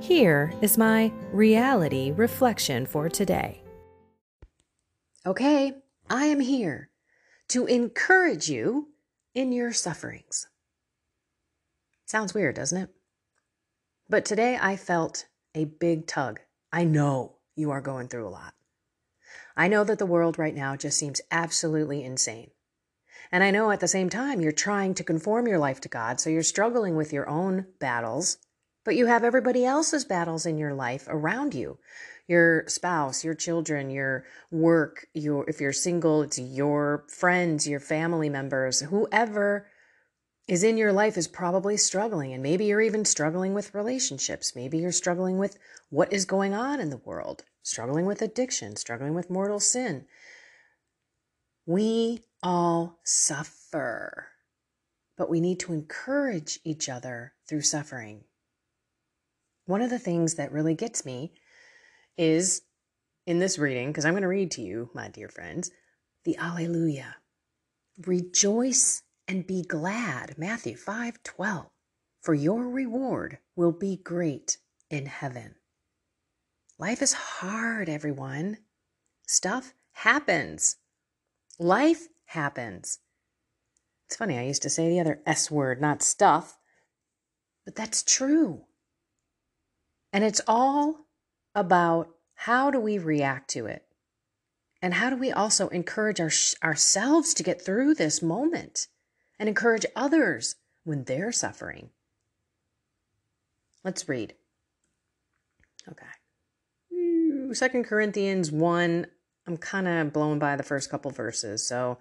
Here is my reality reflection for today. Okay, I am here to encourage you in your sufferings. Sounds weird, doesn't it? But today I felt a big tug. I know you are going through a lot. I know that the world right now just seems absolutely insane. And I know at the same time you're trying to conform your life to God, so you're struggling with your own battles but you have everybody else's battles in your life around you your spouse, your children, your work, your if you're single, it's your friends, your family members, whoever is in your life is probably struggling and maybe you're even struggling with relationships. Maybe you're struggling with what is going on in the world, struggling with addiction, struggling with mortal sin. We all suffer. But we need to encourage each other through suffering. One of the things that really gets me is in this reading, because I'm going to read to you, my dear friends, the Alleluia. Rejoice and be glad, Matthew 5 12, for your reward will be great in heaven. Life is hard, everyone. Stuff happens. Life happens. It's funny, I used to say the other S word, not stuff, but that's true. And it's all about how do we react to it? And how do we also encourage our, ourselves to get through this moment and encourage others when they're suffering? Let's read. Okay. Second Corinthians 1. I'm kind of blown by the first couple verses. So,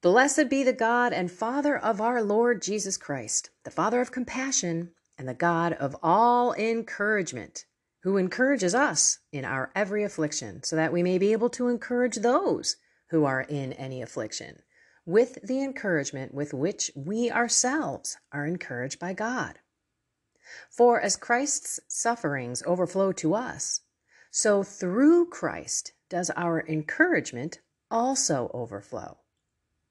blessed be the God and Father of our Lord Jesus Christ, the Father of compassion and the God of all encouragement, who encourages us in our every affliction, so that we may be able to encourage those who are in any affliction, with the encouragement with which we ourselves are encouraged by God. For as Christ's sufferings overflow to us, so through Christ does our encouragement also overflow.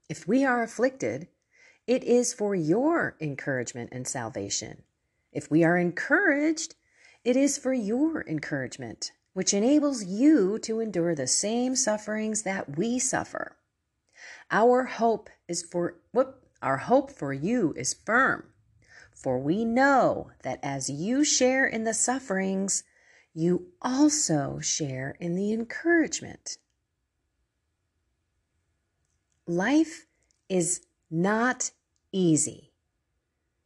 If we are afflicted, it is for your encouragement and salvation if we are encouraged, it is for your encouragement, which enables you to endure the same sufferings that we suffer. Our hope is for whoop, our hope for you is firm. For we know that as you share in the sufferings, you also share in the encouragement. Life is not easy.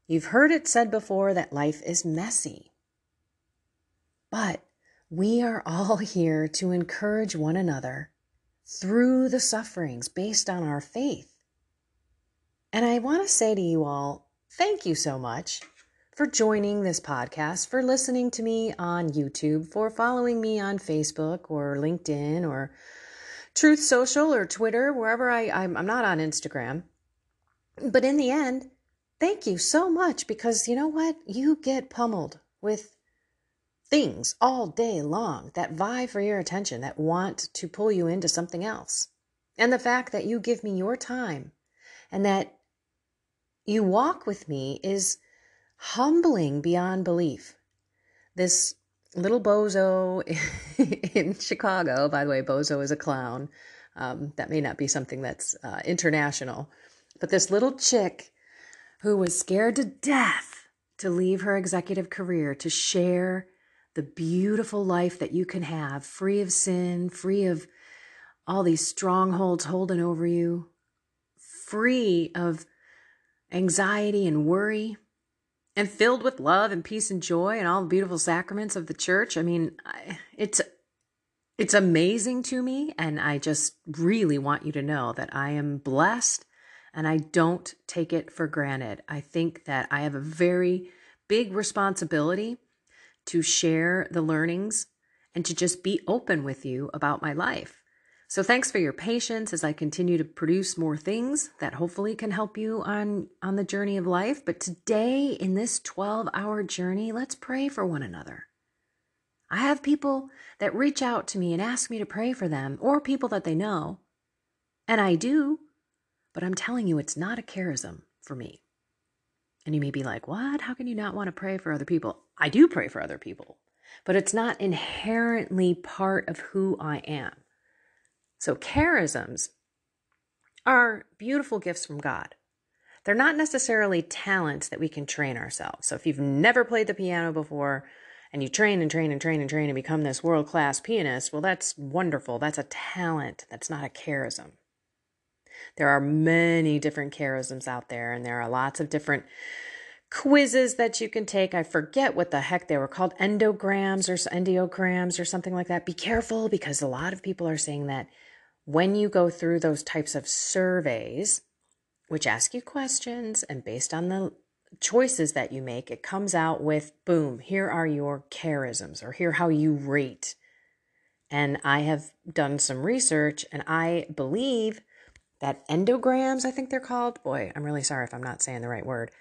You've heard it said before that life is messy. But we are all here to encourage one another through the sufferings based on our faith. And I want to say to you all, thank you so much for joining this podcast, for listening to me on YouTube, for following me on Facebook or LinkedIn or Truth Social or Twitter, wherever I, I'm, I'm not on Instagram. But in the end, thank you so much because you know what? You get pummeled with things all day long that vie for your attention, that want to pull you into something else. And the fact that you give me your time and that you walk with me is humbling beyond belief. This little bozo in Chicago, by the way, bozo is a clown. Um, that may not be something that's uh, international, but this little chick who was scared to death to leave her executive career to share the beautiful life that you can have free of sin, free of all these strongholds holding over you, free of anxiety and worry, and filled with love and peace and joy and all the beautiful sacraments of the church. I mean, it's it's amazing to me and I just really want you to know that I am blessed and I don't take it for granted. I think that I have a very big responsibility to share the learnings and to just be open with you about my life. So thanks for your patience as I continue to produce more things that hopefully can help you on on the journey of life, but today in this 12-hour journey, let's pray for one another. I have people that reach out to me and ask me to pray for them or people that they know. And I do, but I'm telling you it's not a charism for me. And you may be like, "What? How can you not want to pray for other people?" I do pray for other people but it's not inherently part of who I am. So, charisms are beautiful gifts from God. They're not necessarily talents that we can train ourselves. So, if you've never played the piano before and you train and train and train and train and become this world class pianist, well, that's wonderful. That's a talent. That's not a charism. There are many different charisms out there, and there are lots of different quizzes that you can take. I forget what the heck they were called, endograms or endiograms or something like that. Be careful because a lot of people are saying that when you go through those types of surveys, which ask you questions and based on the choices that you make, it comes out with boom, here are your charisms or here how you rate. And I have done some research and I believe that endograms, I think they're called. Boy, I'm really sorry if I'm not saying the right word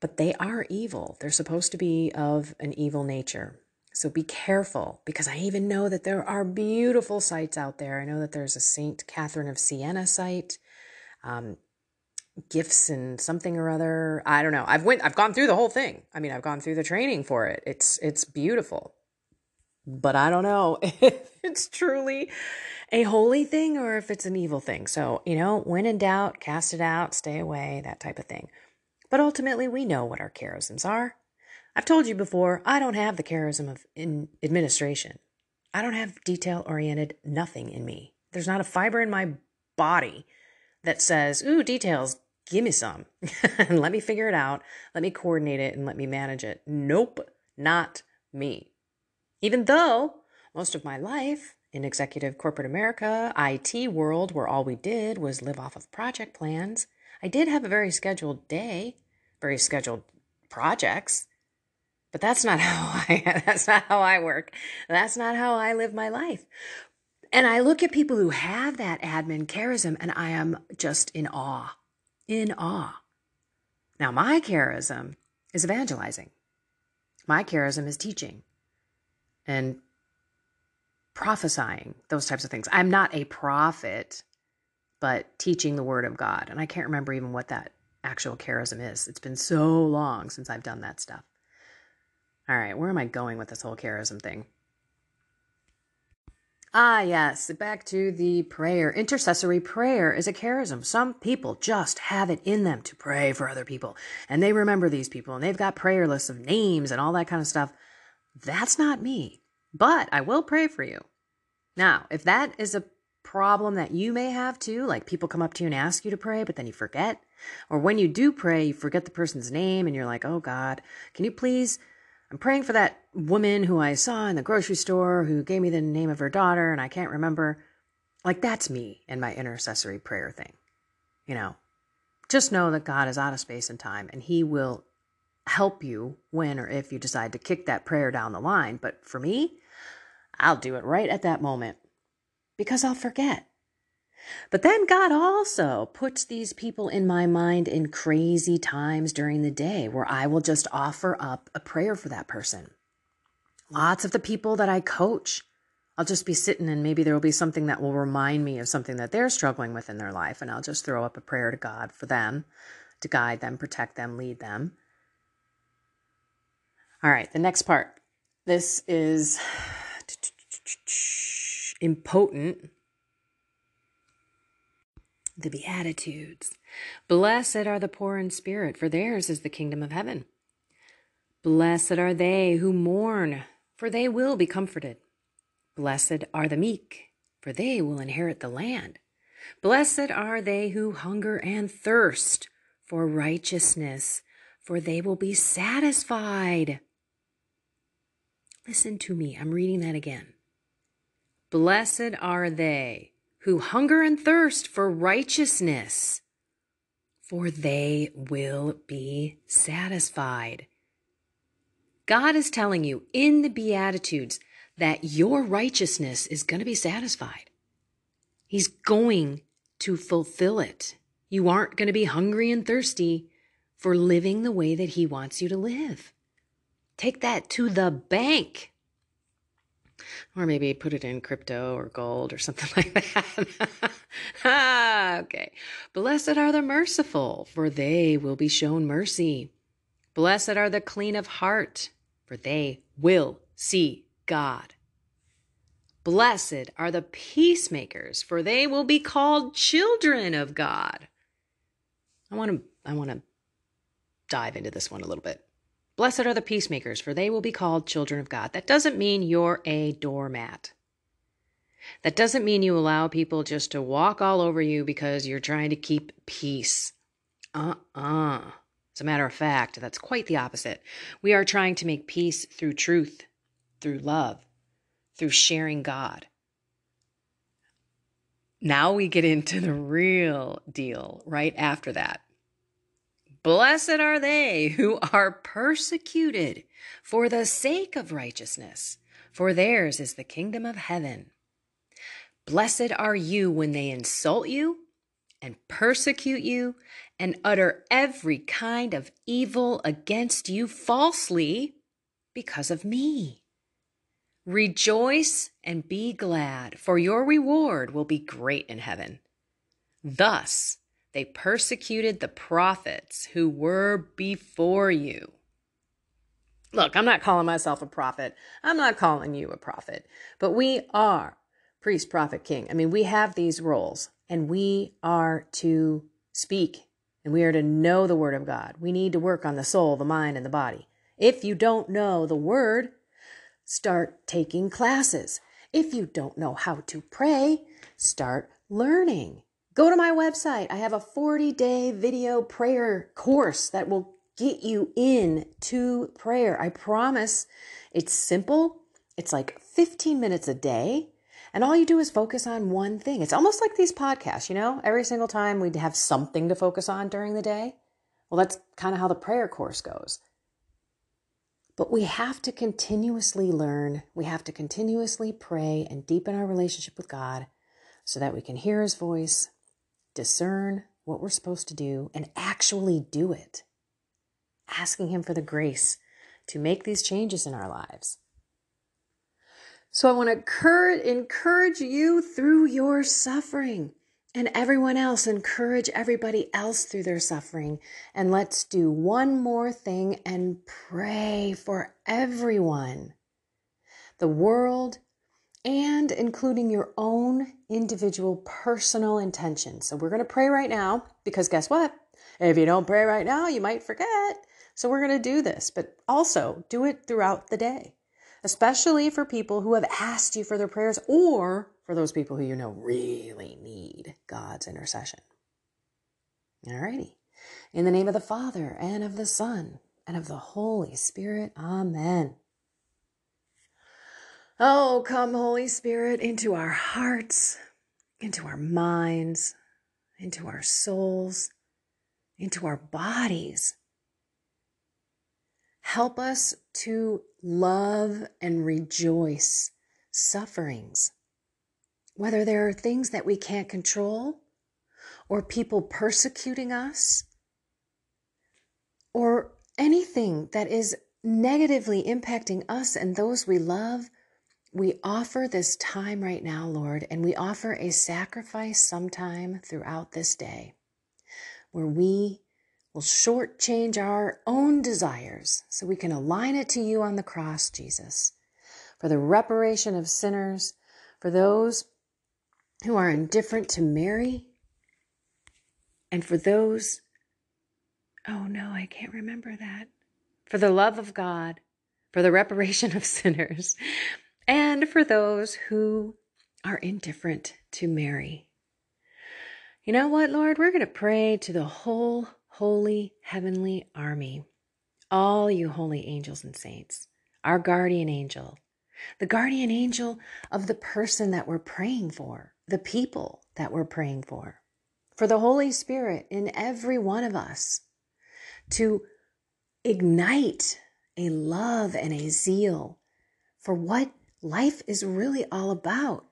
but they are evil. They're supposed to be of an evil nature. So be careful because I even know that there are beautiful sites out there. I know that there's a Saint Catherine of Siena site, um, gifts and something or other. I don't know. I've went. I've gone through the whole thing. I mean, I've gone through the training for it. It's it's beautiful, but I don't know if it's truly a holy thing or if it's an evil thing. So you know, when in doubt, cast it out, stay away, that type of thing. But ultimately, we know what our charisms are. I've told you before, I don't have the charism of in administration. I don't have detail oriented nothing in me. There's not a fiber in my body that says, Ooh, details, give me some. and let me figure it out. Let me coordinate it and let me manage it. Nope, not me. Even though most of my life in executive corporate America, IT world, where all we did was live off of project plans, I did have a very scheduled day, very scheduled projects, but that's not how I that's not how I work. That's not how I live my life. And I look at people who have that admin charism and I am just in awe. In awe. Now my charism is evangelizing. My charism is teaching and prophesying, those types of things. I'm not a prophet but teaching the word of God. And I can't remember even what that actual charism is. It's been so long since I've done that stuff. All right, where am I going with this whole charism thing? Ah, yes, back to the prayer. Intercessory prayer is a charism. Some people just have it in them to pray for other people, and they remember these people, and they've got prayer lists of names and all that kind of stuff. That's not me, but I will pray for you. Now, if that is a problem that you may have too, like people come up to you and ask you to pray, but then you forget. Or when you do pray, you forget the person's name and you're like, oh God, can you please? I'm praying for that woman who I saw in the grocery store who gave me the name of her daughter and I can't remember. Like that's me and my intercessory prayer thing. You know, just know that God is out of space and time and He will help you when or if you decide to kick that prayer down the line. But for me, I'll do it right at that moment because I'll forget. But then God also puts these people in my mind in crazy times during the day where I will just offer up a prayer for that person. Lots of the people that I coach, I'll just be sitting and maybe there will be something that will remind me of something that they're struggling with in their life. And I'll just throw up a prayer to God for them to guide them, protect them, lead them. All right, the next part. This is impotent. The Beatitudes. Blessed are the poor in spirit, for theirs is the kingdom of heaven. Blessed are they who mourn, for they will be comforted. Blessed are the meek, for they will inherit the land. Blessed are they who hunger and thirst for righteousness, for they will be satisfied. Listen to me, I'm reading that again. Blessed are they who hunger and thirst for righteousness, for they will be satisfied. God is telling you in the Beatitudes that your righteousness is going to be satisfied. He's going to fulfill it. You aren't going to be hungry and thirsty for living the way that He wants you to live. Take that to the bank. Or maybe put it in crypto or gold or something like that. okay. Blessed are the merciful, for they will be shown mercy. Blessed are the clean of heart, for they will see God. Blessed are the peacemakers, for they will be called children of God. I want to I want to dive into this one a little bit. Blessed are the peacemakers, for they will be called children of God. That doesn't mean you're a doormat. That doesn't mean you allow people just to walk all over you because you're trying to keep peace. Uh uh-uh. uh As a matter of fact, that's quite the opposite. We are trying to make peace through truth, through love, through sharing God. Now we get into the real deal right after that. Blessed are they who are persecuted for the sake of righteousness, for theirs is the kingdom of heaven. Blessed are you when they insult you and persecute you and utter every kind of evil against you falsely because of me. Rejoice and be glad, for your reward will be great in heaven. Thus, they persecuted the prophets who were before you. Look, I'm not calling myself a prophet. I'm not calling you a prophet, but we are priest, prophet, king. I mean, we have these roles and we are to speak and we are to know the word of God. We need to work on the soul, the mind, and the body. If you don't know the word, start taking classes. If you don't know how to pray, start learning. Go to my website. I have a 40 day video prayer course that will get you in to prayer. I promise it's simple. It's like 15 minutes a day. And all you do is focus on one thing. It's almost like these podcasts, you know? Every single time we'd have something to focus on during the day. Well, that's kind of how the prayer course goes. But we have to continuously learn. We have to continuously pray and deepen our relationship with God so that we can hear his voice discern what we're supposed to do, and actually do it. Asking Him for the grace to make these changes in our lives. So I want to encourage you through your suffering and everyone else. Encourage everybody else through their suffering. And let's do one more thing and pray for everyone. The world and including your own individual personal intention. So we're going to pray right now because guess what? If you don't pray right now, you might forget. So we're going to do this, but also do it throughout the day, especially for people who have asked you for their prayers or for those people who you know really need God's intercession. Alrighty. In the name of the Father and of the Son and of the Holy Spirit. Amen. Oh, come, Holy Spirit, into our hearts, into our minds, into our souls, into our bodies. Help us to love and rejoice sufferings, whether there are things that we can't control, or people persecuting us, or anything that is negatively impacting us and those we love we offer this time right now, Lord, and we offer a sacrifice sometime throughout this day where we will shortchange our own desires so we can align it to you on the cross, Jesus, for the reparation of sinners, for those who are indifferent to Mary, and for those, oh no, I can't remember that, for the love of God, for the reparation of sinners and for those who are indifferent to Mary. You know what, Lord? We're going to pray to the whole holy heavenly army, all you holy angels and saints, our guardian angel, the guardian angel of the person that we're praying for, the people that we're praying for, for the Holy Spirit in every one of us to ignite a love and a zeal for what life is really all about,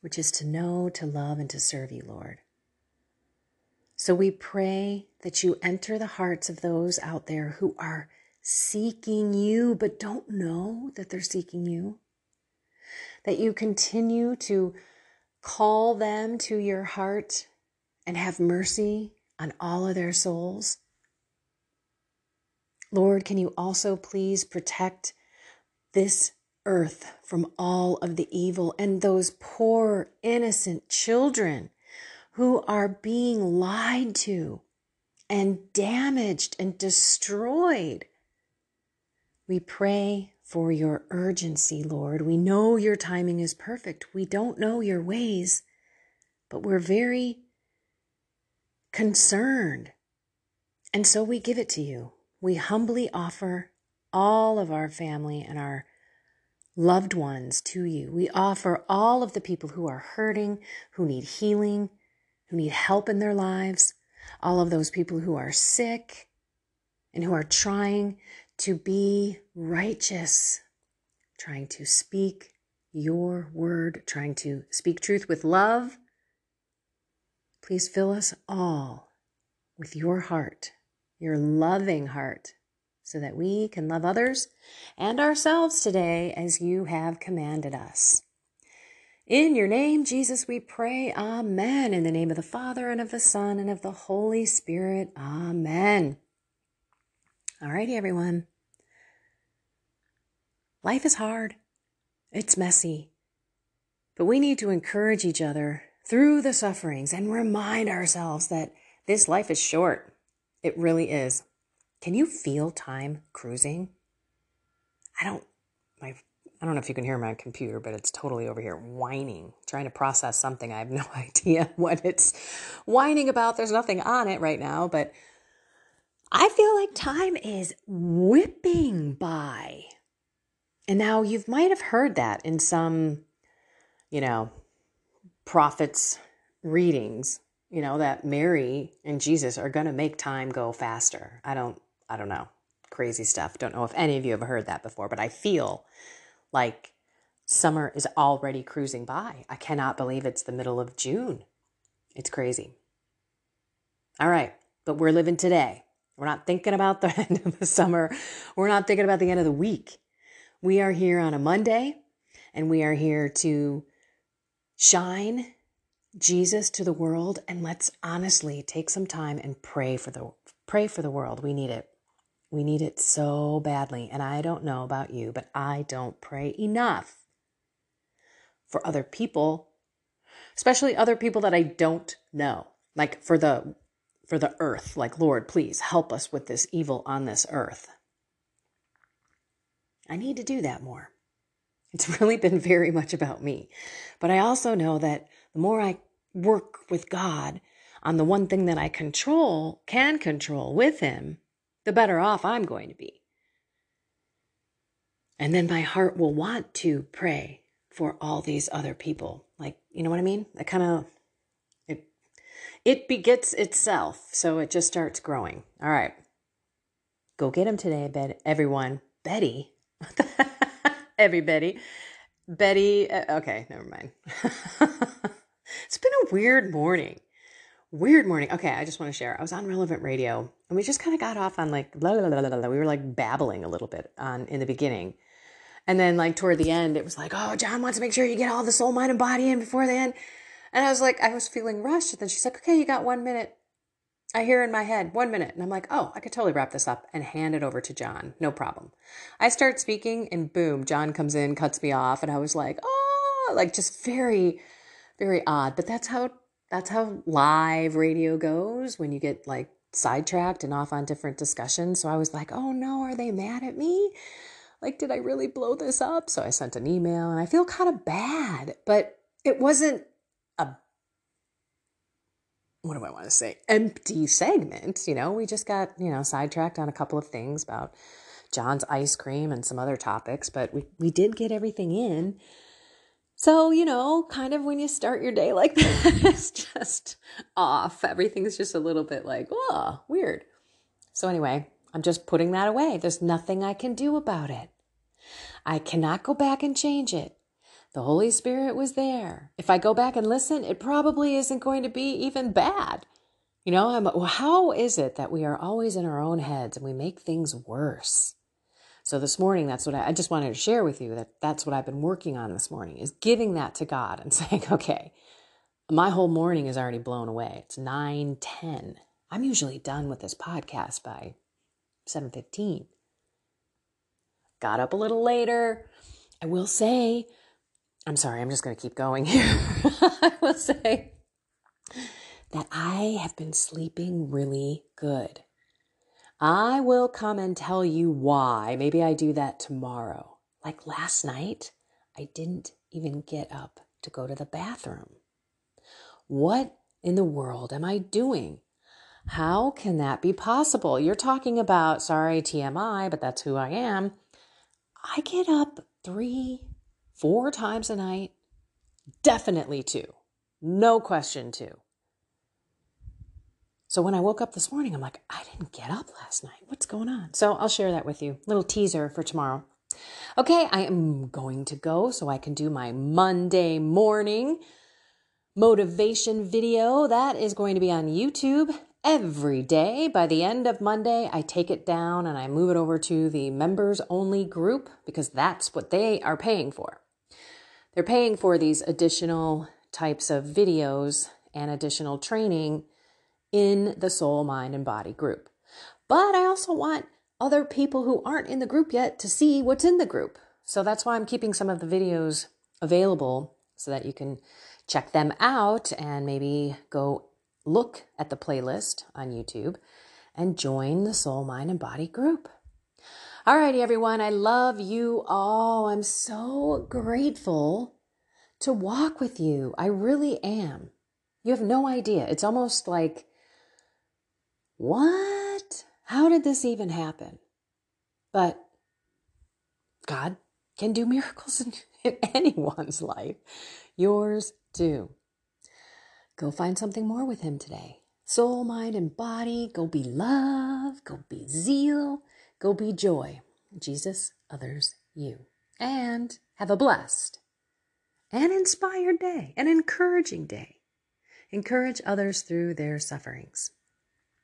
which is to know, to love, and to serve you, Lord. So we pray that you enter the hearts of those out there who are seeking you but don't know that they're seeking you. That you continue to call them to your heart and have mercy on all of their souls. Lord, can you also please protect this earth from all of the evil and those poor, innocent children who are being lied to and damaged and destroyed. We pray for your urgency, Lord. We know your timing is perfect. We don't know your ways, but we're very concerned. And so we give it to you. We humbly offer all of our family and our loved ones to you. We offer all of the people who are hurting, who need healing, who need help in their lives, all of those people who are sick and who are trying to be righteous, trying to speak your word, trying to speak truth with love. Please fill us all with your heart, your loving heart, so that we can love others and ourselves today as you have commanded us. In your name, Jesus, we pray. Amen. In the name of the Father and of the Son and of the Holy Spirit. Amen. All righty, everyone. Life is hard. It's messy. But we need to encourage each other through the sufferings and remind ourselves that this life is short. It really is. Can you feel time cruising? I don't, my I don't know if you can hear my computer, but it's totally over here whining, trying to process something. I have no idea what it's whining about. There's nothing on it right now, but I feel like time is whipping by. And now you might have heard that in some, you know, prophets' readings, you know, that Mary and Jesus are going to make time go faster. I don't, I don't know. Crazy stuff. Don't know if any of you have heard that before, but I feel like summer is already cruising by. I cannot believe it's the middle of June. It's crazy. All right, but we're living today. We're not thinking about the end of the summer. We're not thinking about the end of the week. We are here on a Monday and we are here to shine Jesus to the world and let's honestly take some time and pray for the pray for the world. We need it. We need it so badly. And I don't know about you, but I don't pray enough for other people, especially other people that I don't know. Like for the for the earth, like Lord, please help us with this evil on this earth. I need to do that more. It's really been very much about me. But I also know that the more I work with God on the one thing that I control, can control with Him, the better off I'm going to be. And then my heart will want to pray for all these other people. Like, you know what I mean? I kind of it it begets itself, so it just starts growing. All right. Go get him today, bed everyone. Betty. Everybody. Betty, uh, okay, never mind. it's been a weird morning weird morning. Okay, I just want to share. I was on Relevant Radio and we just kind of got off on like blah, blah, blah, blah, blah. We were like babbling a little bit on in the beginning. And then like toward the end, it was like, oh, John wants to make sure you get all the soul, mind, and body in before the end. And I was like, I was feeling rushed. And then she's like, okay, you got one minute. I hear in my head, one minute. And I'm like, oh, I could totally wrap this up and hand it over to John. No problem. I start speaking and boom, John comes in, cuts me off. And I was like, oh, like just very, very odd. But that's how that's how live radio goes when you get like sidetracked and off on different discussions. So I was like, oh no, are they mad at me? Like, did I really blow this up? So I sent an email and I feel kind of bad, but it wasn't a what do I want to say? Empty segment. You know, we just got, you know, sidetracked on a couple of things about John's ice cream and some other topics, but we, we did get everything in. So, you know, kind of when you start your day like that, it's just off. Everything's just a little bit like, oh, weird. So, anyway, I'm just putting that away. There's nothing I can do about it. I cannot go back and change it. The Holy Spirit was there. If I go back and listen, it probably isn't going to be even bad. You know, I'm, how is it that we are always in our own heads and we make things worse? So this morning, that's what I, I just wanted to share with you that that's what I've been working on this morning is giving that to God and saying, okay, my whole morning is already blown away. It's 9, 10. I'm usually done with this podcast by 7.15. Got up a little later. I will say, I'm sorry, I'm just going to keep going here. I will say that I have been sleeping really good. I will come and tell you why. Maybe I do that tomorrow. Like last night, I didn't even get up to go to the bathroom. What in the world am I doing? How can that be possible? You're talking about, sorry, TMI, but that's who I am. I get up three, four times a night, definitely two. No question, two. So when I woke up this morning, I'm like, I didn't get up last night. What's going on? So I'll share that with you. Little teaser for tomorrow. Okay, I am going to go so I can do my Monday morning motivation video. That is going to be on YouTube every day. By the end of Monday, I take it down and I move it over to the members only group because that's what they are paying for. They're paying for these additional types of videos and additional training in the soul, mind, and body group. But I also want other people who aren't in the group yet to see what's in the group. So that's why I'm keeping some of the videos available so that you can check them out and maybe go look at the playlist on YouTube and join the Soul, Mind, and Body group. Alrighty, everyone. I love you all. I'm so grateful to walk with you. I really am. You have no idea. It's almost like, what? How did this even happen? But God can do miracles in, in anyone's life, yours too. Go find something more with Him today. Soul, mind, and body. Go be love. Go be zeal Go be joy. Jesus, others, you. And have a blessed and inspired day, an encouraging day. Encourage others through their sufferings.